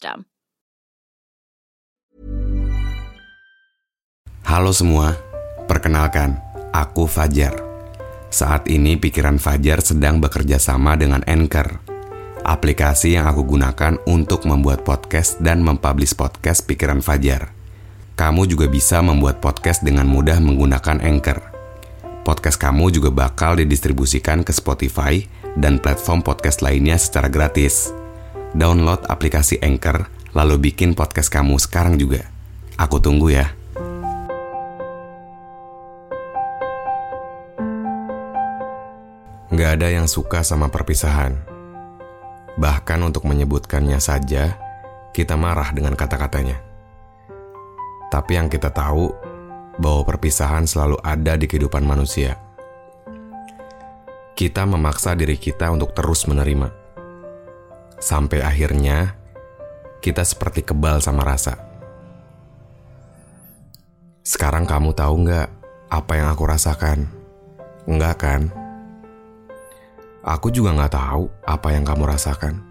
system. Halo semua, perkenalkan, aku Fajar. Saat ini pikiran Fajar sedang bekerja sama dengan Anchor, aplikasi yang aku gunakan untuk membuat podcast dan mempublish podcast pikiran Fajar. Kamu juga bisa membuat podcast dengan mudah menggunakan Anchor. Podcast kamu juga bakal didistribusikan ke Spotify dan platform podcast lainnya secara gratis. Download aplikasi Anchor, lalu bikin podcast kamu sekarang juga. Aku tunggu ya. Gak ada yang suka sama perpisahan. Bahkan untuk menyebutkannya saja, kita marah dengan kata-katanya. Tapi yang kita tahu bahwa perpisahan selalu ada di kehidupan manusia. Kita memaksa diri kita untuk terus menerima. Sampai akhirnya kita seperti kebal sama rasa. Sekarang kamu tahu nggak apa yang aku rasakan? Enggak kan? Aku juga nggak tahu apa yang kamu rasakan.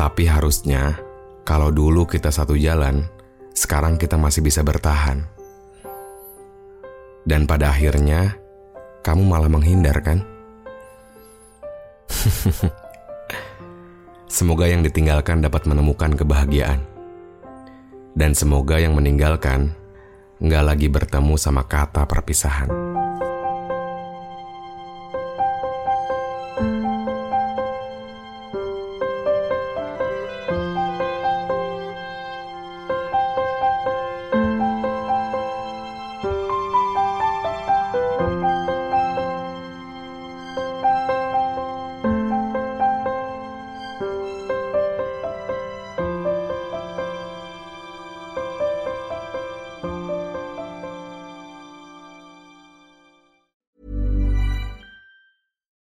Tapi harusnya, kalau dulu kita satu jalan, sekarang kita masih bisa bertahan. Dan pada akhirnya, kamu malah menghindar kan? semoga yang ditinggalkan dapat menemukan kebahagiaan. Dan semoga yang meninggalkan nggak lagi bertemu sama kata perpisahan.